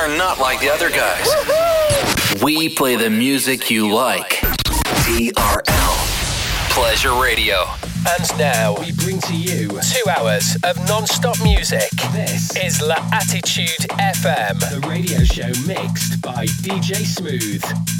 are not like the other guys. We play the music you like. TRL. Pleasure Radio. And now we bring to you two hours of non-stop music. This is La Attitude FM, the radio show mixed by DJ Smooth.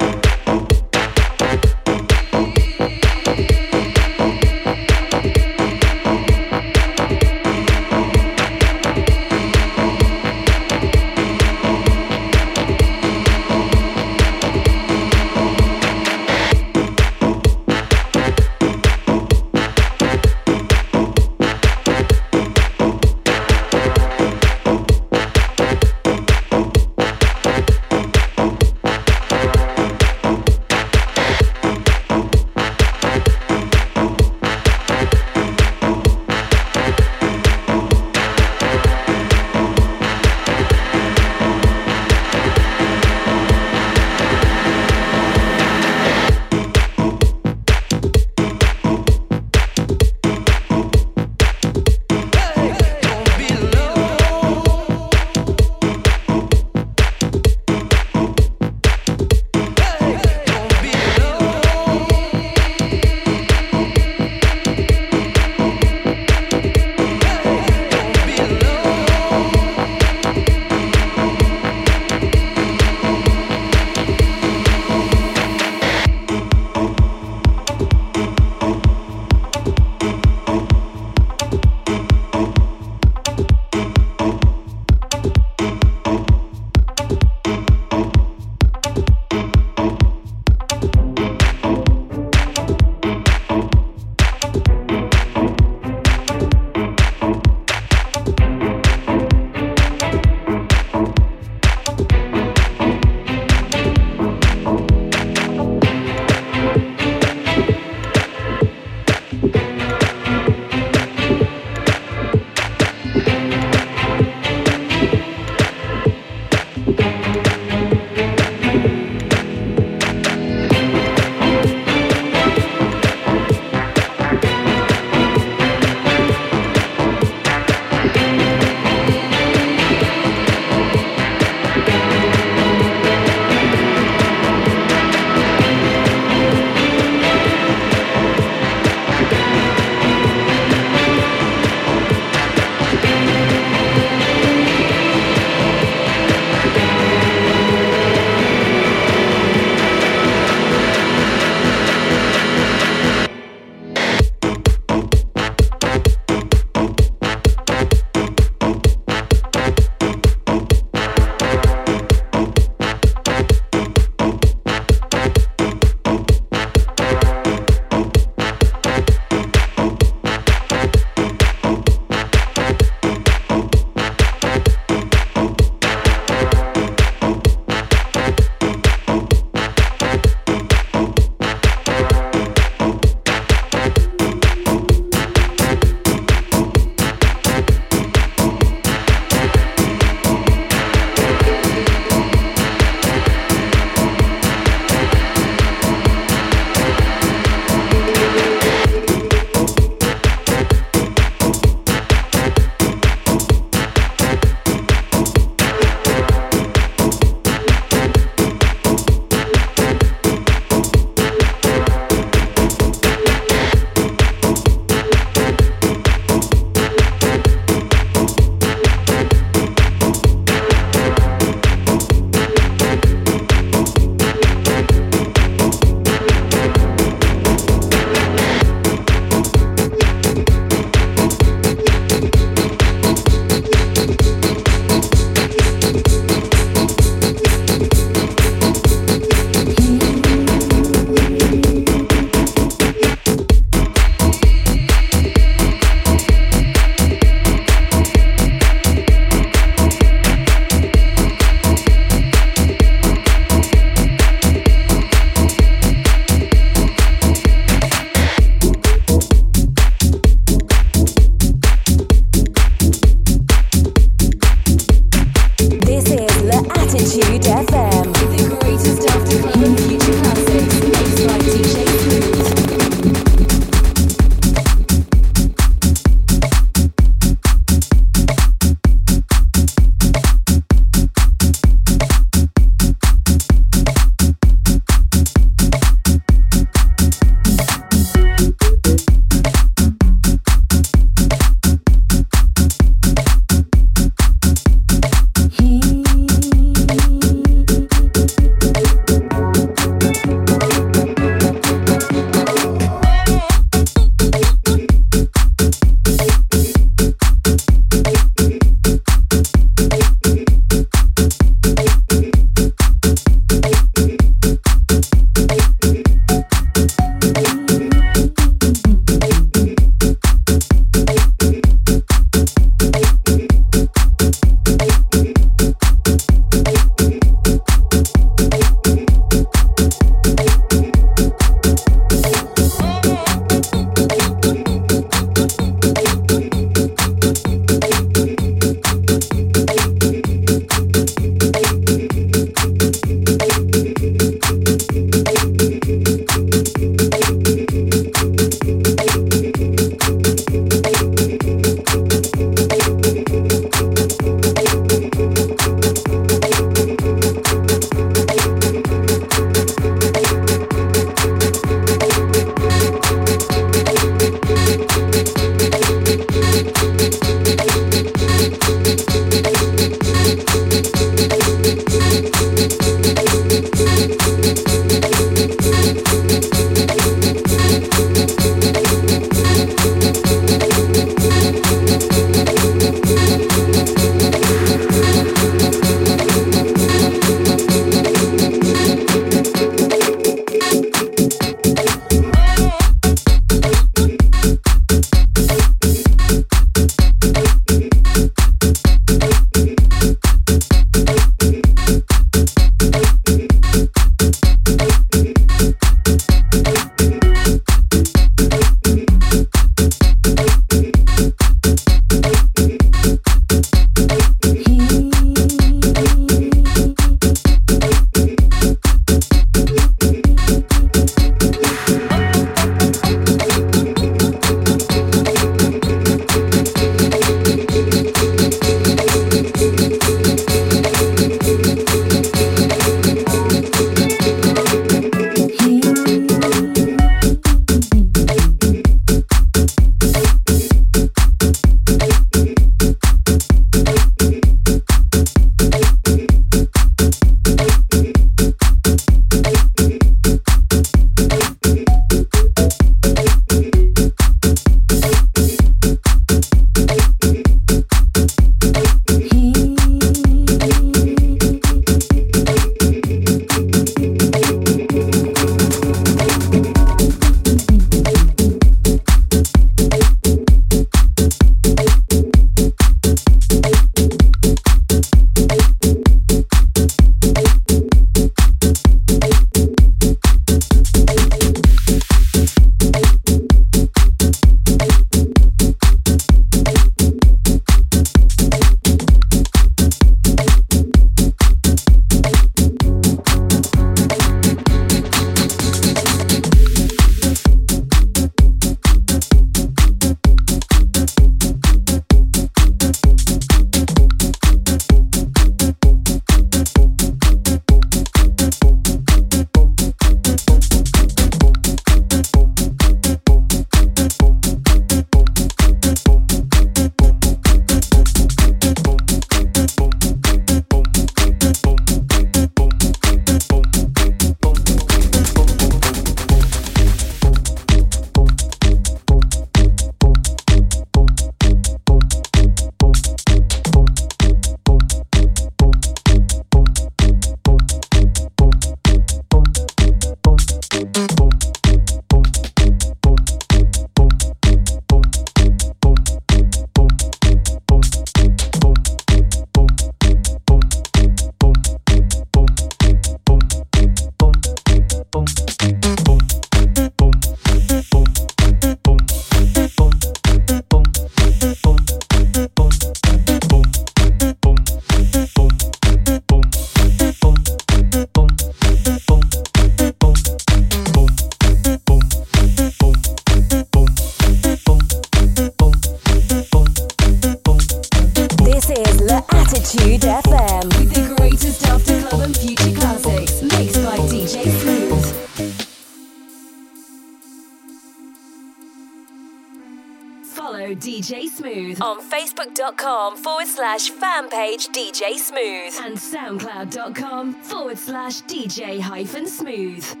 page DJ Smooth and soundcloud.com forward slash DJ hyphen smooth.